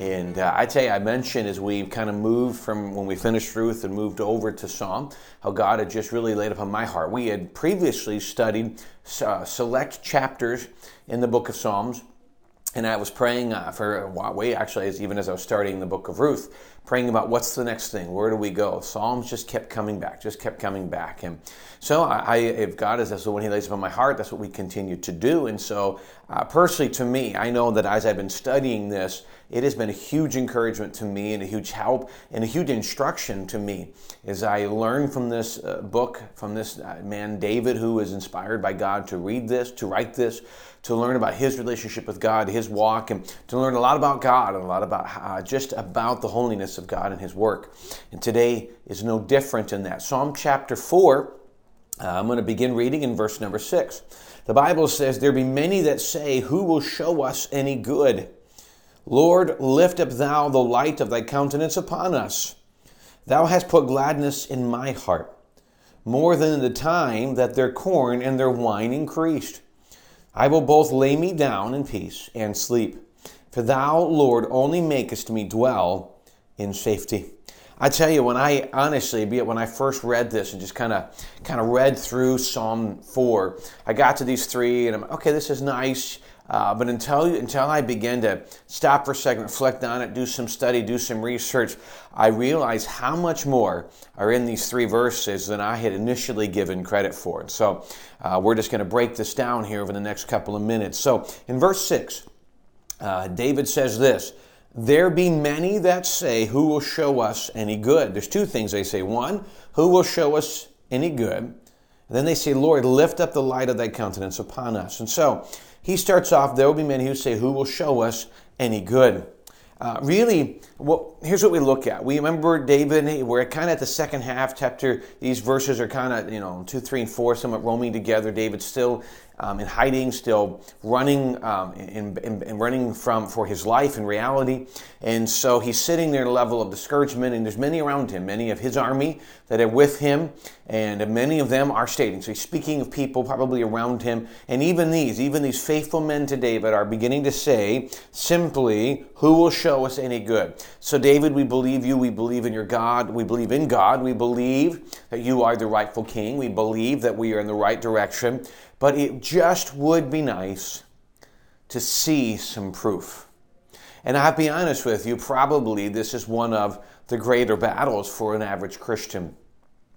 And uh, I tell you, I mentioned as we kind of moved from when we finished Ruth and moved over to Psalm, how God had just really laid upon my heart. We had previously studied uh, select chapters in the book of Psalms, and I was praying uh, for a while, actually, as, even as I was starting the book of Ruth, praying about what's the next thing, where do we go? Psalms just kept coming back, just kept coming back, and so I, if God is that's what He lays upon my heart, that's what we continue to do. And so, uh, personally, to me, I know that as I've been studying this, it has been a huge encouragement to me and a huge help and a huge instruction to me as I learn from this uh, book, from this uh, man David, who was inspired by God to read this, to write this to learn about his relationship with God, his walk, and to learn a lot about God and a lot about uh, just about the holiness of God and his work. And today is no different in that. Psalm chapter 4, uh, I'm going to begin reading in verse number 6. The Bible says, There be many that say, Who will show us any good? Lord, lift up thou the light of thy countenance upon us. Thou hast put gladness in my heart, more than in the time that their corn and their wine increased. I will both lay me down in peace and sleep. For thou, Lord, only makest me dwell in safety. I tell you, when I honestly, be it when I first read this and just kind of kind of read through Psalm four, I got to these three, and I'm okay. This is nice. Uh, but until you until I began to stop for a second, reflect on it, do some study, do some research, I realized how much more are in these three verses than I had initially given credit for. And so uh, we're just going to break this down here over the next couple of minutes. So in verse six, uh, David says this. There be many that say, Who will show us any good? There's two things they say. One, who will show us any good? And then they say, Lord, lift up the light of thy countenance upon us. And so he starts off, there will be many who say, Who will show us any good? Uh, really, well, here's what we look at. We remember David, we're kind of at the second half, chapter, these verses are kind of, you know, 2, 3, and 4, somewhat roaming together. David's still um, in hiding, still running um, running from for his life in reality. And so he's sitting there at a level of discouragement, and there's many around him, many of his army that are with him, and many of them are stating. So he's speaking of people probably around him, and even these, even these faithful men to David are beginning to say simply, "Who will show us any good?" So David, we believe you. We believe in your God. We believe in God. We believe that you are the rightful king. We believe that we are in the right direction. But it just would be nice to see some proof. And I'll be honest with you, probably this is one of the greater battles for an average Christian.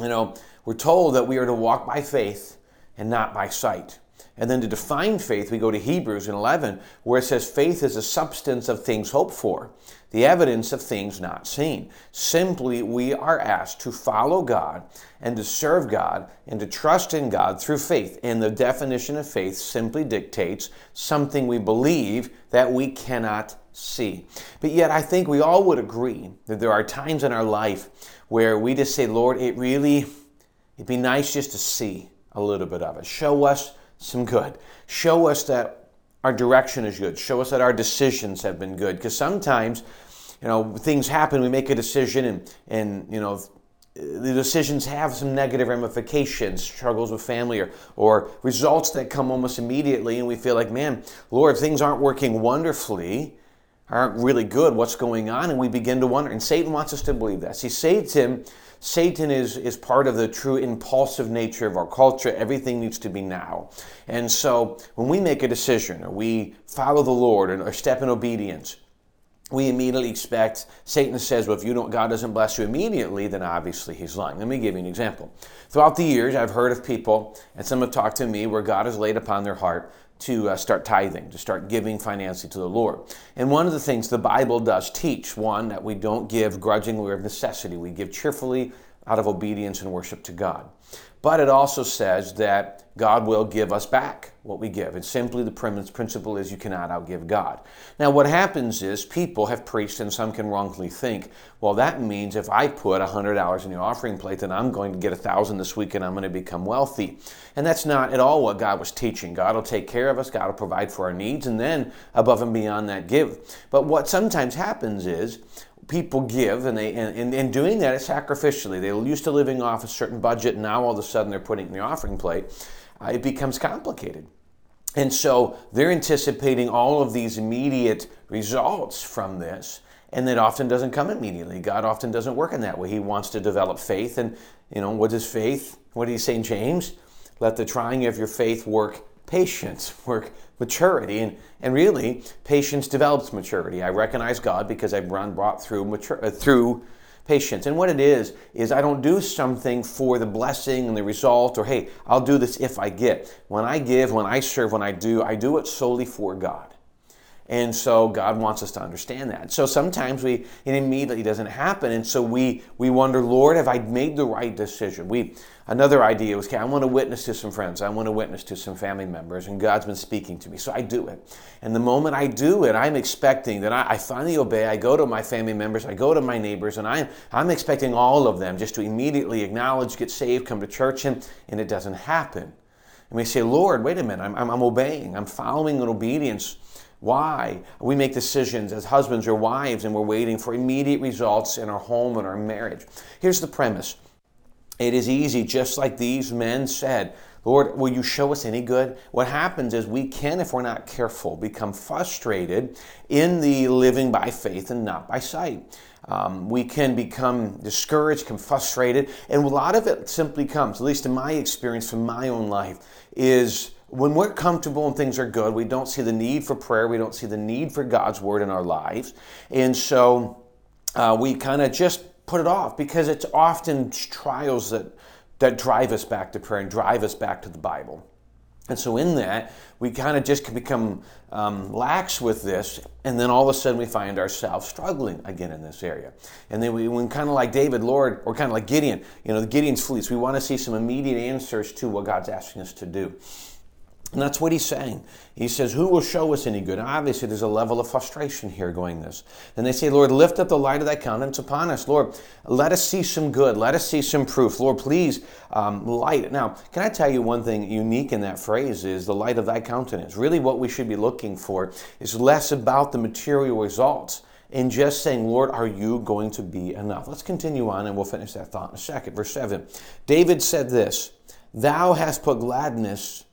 You know, we're told that we are to walk by faith and not by sight. And then to define faith, we go to Hebrews in 11, where it says faith is a substance of things hoped for, the evidence of things not seen. Simply, we are asked to follow God and to serve God and to trust in God through faith. And the definition of faith simply dictates something we believe that we cannot see. But yet, I think we all would agree that there are times in our life where we just say, Lord, it really, it'd be nice just to see a little bit of it. Show us some good. Show us that our direction is good. Show us that our decisions have been good. Because sometimes, you know, things happen, we make a decision, and, and you know, the decisions have some negative ramifications, struggles with family, or, or results that come almost immediately, and we feel like, man, Lord, things aren't working wonderfully, aren't really good, what's going on? And we begin to wonder. And Satan wants us to believe that. See, Satan Satan is, is part of the true impulsive nature of our culture. Everything needs to be now. And so when we make a decision or we follow the Lord or step in obedience, we immediately expect Satan says, well, if you don't, God doesn't bless you immediately, then obviously he's lying. Let me give you an example. Throughout the years, I've heard of people, and some have talked to me, where God has laid upon their heart to uh, start tithing, to start giving financially to the Lord. And one of the things the Bible does teach, one, that we don't give grudgingly or of necessity. We give cheerfully out of obedience and worship to God. But it also says that God will give us back what we give. And simply the principle is you cannot outgive God. Now, what happens is people have preached, and some can wrongly think, well, that means if I put $100 in the offering plate, then I'm going to get 1000 this week and I'm going to become wealthy. And that's not at all what God was teaching. God will take care of us, God will provide for our needs, and then above and beyond that, give. But what sometimes happens is, people give and they and, in doing that sacrificially they're used to living off a certain budget and now all of a sudden they're putting in the offering plate uh, it becomes complicated and so they're anticipating all of these immediate results from this, and it often doesn't come immediately. God often doesn't work in that way. He wants to develop faith, and you know what is faith? What did he say in James? Let the trying of your faith work patience, work maturity, and and really patience develops maturity. I recognize God because I've run brought through mature, uh, through patience. And what it is, is I don't do something for the blessing and the result, or hey, I'll do this if I get. When I give, when I serve, when I do, I do it solely for God. And so God wants us to understand that. So sometimes we it immediately doesn't happen, and so we we wonder, Lord, have I made the right decision? We another idea was, okay, I want to witness to some friends, I want to witness to some family members, and God's been speaking to me, so I do it. And the moment I do it, I'm expecting that I, I finally obey. I go to my family members, I go to my neighbors, and I'm I'm expecting all of them just to immediately acknowledge, get saved, come to church, and and it doesn't happen. And we say, Lord, wait a minute, I'm, I'm, I'm obeying, I'm following in obedience why? We make decisions as husbands or wives and we're waiting for immediate results in our home and our marriage. Here's the premise it is easy, just like these men said. Lord, will you show us any good? What happens is we can, if we're not careful, become frustrated in the living by faith and not by sight. Um, we can become discouraged, become frustrated, and a lot of it simply comes, at least in my experience from my own life, is when we're comfortable and things are good, we don't see the need for prayer. We don't see the need for God's word in our lives. And so uh, we kind of just put it off because it's often trials that, that drive us back to prayer and drive us back to the Bible. And so, in that, we kind of just can become um, lax with this, and then all of a sudden we find ourselves struggling again in this area. And then we, when kind of like David, Lord, or kind of like Gideon, you know, the Gideon's fleece, we want to see some immediate answers to what God's asking us to do. And that's what he's saying. He says, Who will show us any good? Obviously, there's a level of frustration here going this. And they say, Lord, lift up the light of thy countenance upon us. Lord, let us see some good. Let us see some proof. Lord, please um, light. Now, can I tell you one thing unique in that phrase is the light of thy countenance. Really, what we should be looking for is less about the material results and just saying, Lord, are you going to be enough? Let's continue on and we'll finish that thought in a second. Verse 7 David said this Thou hast put gladness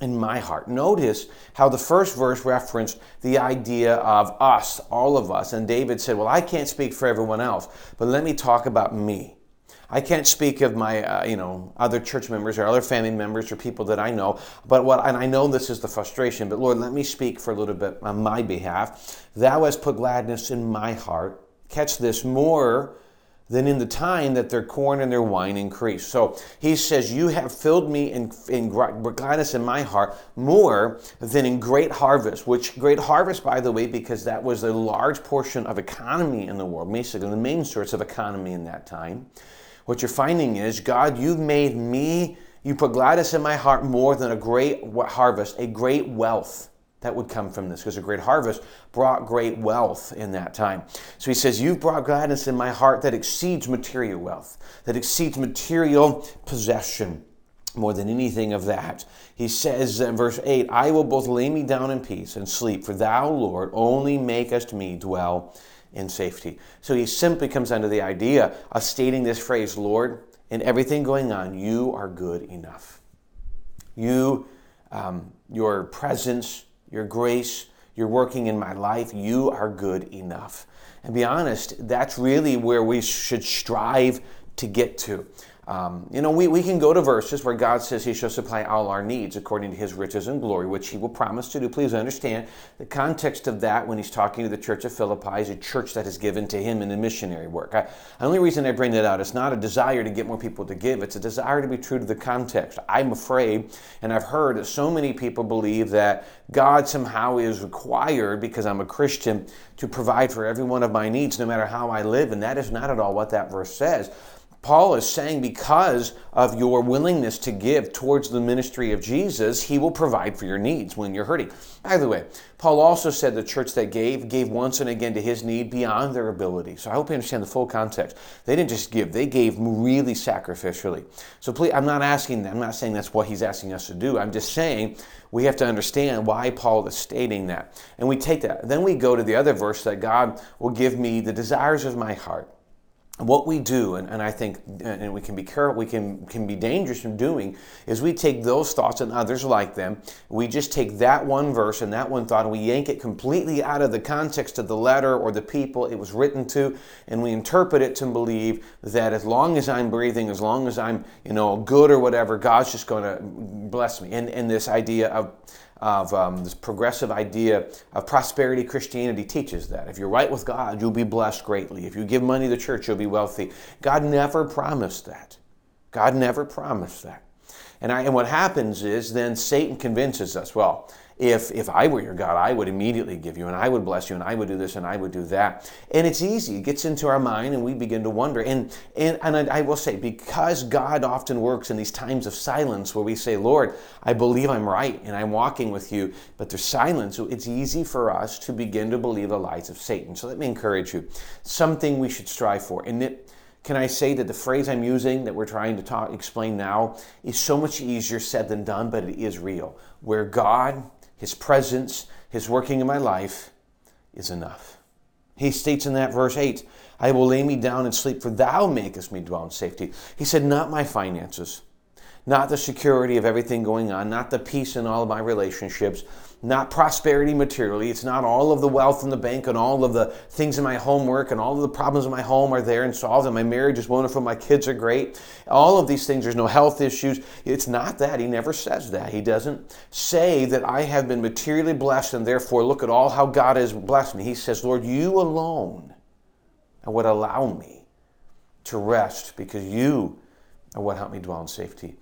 in my heart. Notice how the first verse referenced the idea of us, all of us. And David said, Well, I can't speak for everyone else, but let me talk about me. I can't speak of my, uh, you know, other church members or other family members or people that I know. But what, and I know this is the frustration, but Lord, let me speak for a little bit on my behalf. Thou hast put gladness in my heart. Catch this more than in the time that their corn and their wine increased. So he says, You have filled me in, in gladness in my heart more than in great harvest, which great harvest, by the way, because that was a large portion of economy in the world, basically the main source of economy in that time. What you're finding is, God, you've made me, you put gladness in my heart more than a great harvest, a great wealth that would come from this because a great harvest brought great wealth in that time. So he says, You've brought gladness in my heart that exceeds material wealth, that exceeds material possession more than anything of that. He says in verse 8, I will both lay me down in peace and sleep, for thou, Lord, only makest me dwell in safety. So he simply comes under the idea of stating this phrase, Lord, in everything going on, you are good enough. You, um, your presence, your grace, you're working in my life, you are good enough. And be honest, that's really where we should strive to get to. Um, you know, we, we can go to verses where God says He shall supply all our needs according to His riches and glory, which He will promise to do. Please understand the context of that when He's talking to the church of Philippi is a church that is given to Him in the missionary work. I, the only reason I bring that out is not a desire to get more people to give, it's a desire to be true to the context. I'm afraid, and I've heard that so many people believe that God somehow is required, because I'm a Christian, to provide for every one of my needs no matter how I live, and that is not at all what that verse says. Paul is saying because of your willingness to give towards the ministry of Jesus, he will provide for your needs when you're hurting. By the way, Paul also said the church that gave, gave once and again to his need beyond their ability. So I hope you understand the full context. They didn't just give, they gave really sacrificially. So please, I'm not asking, I'm not saying that's what he's asking us to do. I'm just saying we have to understand why Paul is stating that. And we take that. Then we go to the other verse that God will give me the desires of my heart what we do, and, and I think, and we can be careful, we can, can be dangerous in doing, is we take those thoughts and others like them. We just take that one verse and that one thought and we yank it completely out of the context of the letter or the people it was written to, and we interpret it to believe that as long as I'm breathing, as long as I'm, you know, good or whatever, God's just going to bless me. And, and this idea of, of um, this progressive idea of prosperity Christianity teaches that. If you're right with God, you'll be blessed greatly. If you give money to the church, you'll be wealthy. God never promised that. God never promised that. And, I, and what happens is then Satan convinces us, well, if, if I were your God, I would immediately give you, and I would bless you, and I would do this, and I would do that. And it's easy. It gets into our mind, and we begin to wonder. And, and, and I, I will say, because God often works in these times of silence where we say, Lord, I believe I'm right, and I'm walking with you, but there's silence, so it's easy for us to begin to believe the lies of Satan. So let me encourage you. Something we should strive for. And it, can I say that the phrase I'm using that we're trying to talk, explain now is so much easier said than done, but it is real. Where God his presence, His working in my life is enough. He states in that verse 8, I will lay me down and sleep, for thou makest me dwell in safety. He said, Not my finances, not the security of everything going on, not the peace in all of my relationships, not prosperity materially. It's not all of the wealth in the bank and all of the things in my homework and all of the problems in my home are there and solved and my marriage is wonderful, my kids are great. All of these things, there's no health issues. It's not that. He never says that. He doesn't say that I have been materially blessed and therefore look at all how God has blessed me. He says, Lord, you alone are what allow me to rest because you are what help me dwell in safety.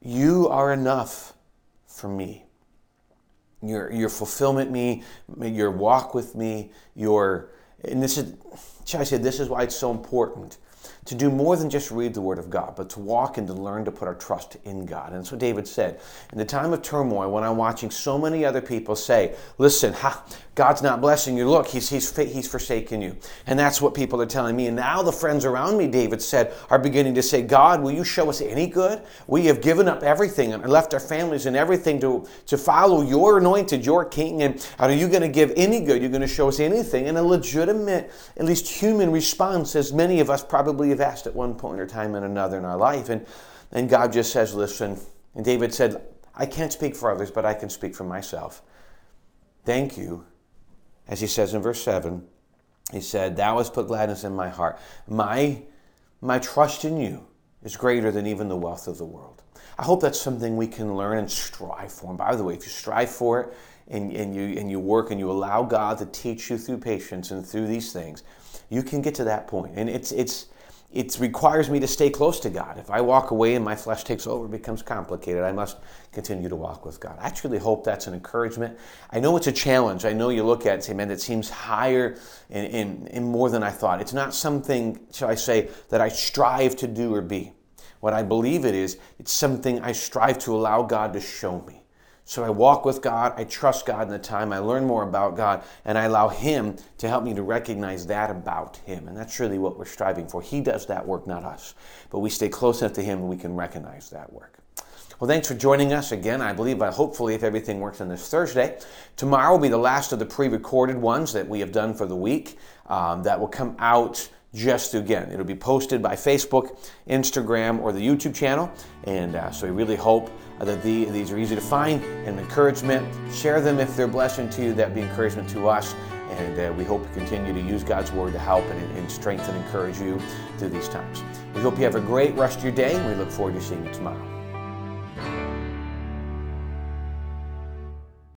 You are enough for me your your fulfillment me, your walk with me, your and this is I said this is why it's so important to do more than just read the Word of God, but to walk and to learn to put our trust in God. And so David said. In the time of turmoil, when I'm watching so many other people say, listen, ha, God's not blessing you. Look, he's, he's, he's forsaken you. And that's what people are telling me. And now the friends around me, David said, are beginning to say, God, will you show us any good? We have given up everything and left our families and everything to, to follow your anointed, your king. And are you going to give any good? You're going to show us anything? And a legitimate, at least human response, as many of us probably have asked at one point or time and another in our life. And, and God just says, listen. And David said, I can't speak for others, but I can speak for myself. Thank you as he says in verse 7, he said, Thou hast put gladness in my heart. My, my trust in you is greater than even the wealth of the world. I hope that's something we can learn and strive for. And by the way, if you strive for it and, and, you, and you work and you allow God to teach you through patience and through these things, you can get to that point. And it's, it's, it requires me to stay close to God. If I walk away and my flesh takes over, it becomes complicated. I must continue to walk with God. I truly hope that's an encouragement. I know it's a challenge. I know you look at it and say, man, that seems higher and, and, and more than I thought. It's not something, shall I say, that I strive to do or be. What I believe it is, it's something I strive to allow God to show me. So I walk with God, I trust God in the time, I learn more about God, and I allow Him to help me to recognize that about Him. And that's really what we're striving for. He does that work, not us. But we stay close enough to Him and we can recognize that work. Well, thanks for joining us again. I believe, uh, hopefully, if everything works on this Thursday, tomorrow will be the last of the pre recorded ones that we have done for the week um, that will come out just again. It'll be posted by Facebook, Instagram, or the YouTube channel. And uh, so we really hope that the, these are easy to find and encouragement. Share them if they're blessing to you. That'd be encouragement to us. And uh, we hope to continue to use God's Word to help and, and strengthen and encourage you through these times. We hope you have a great rest of your day, and we look forward to seeing you tomorrow.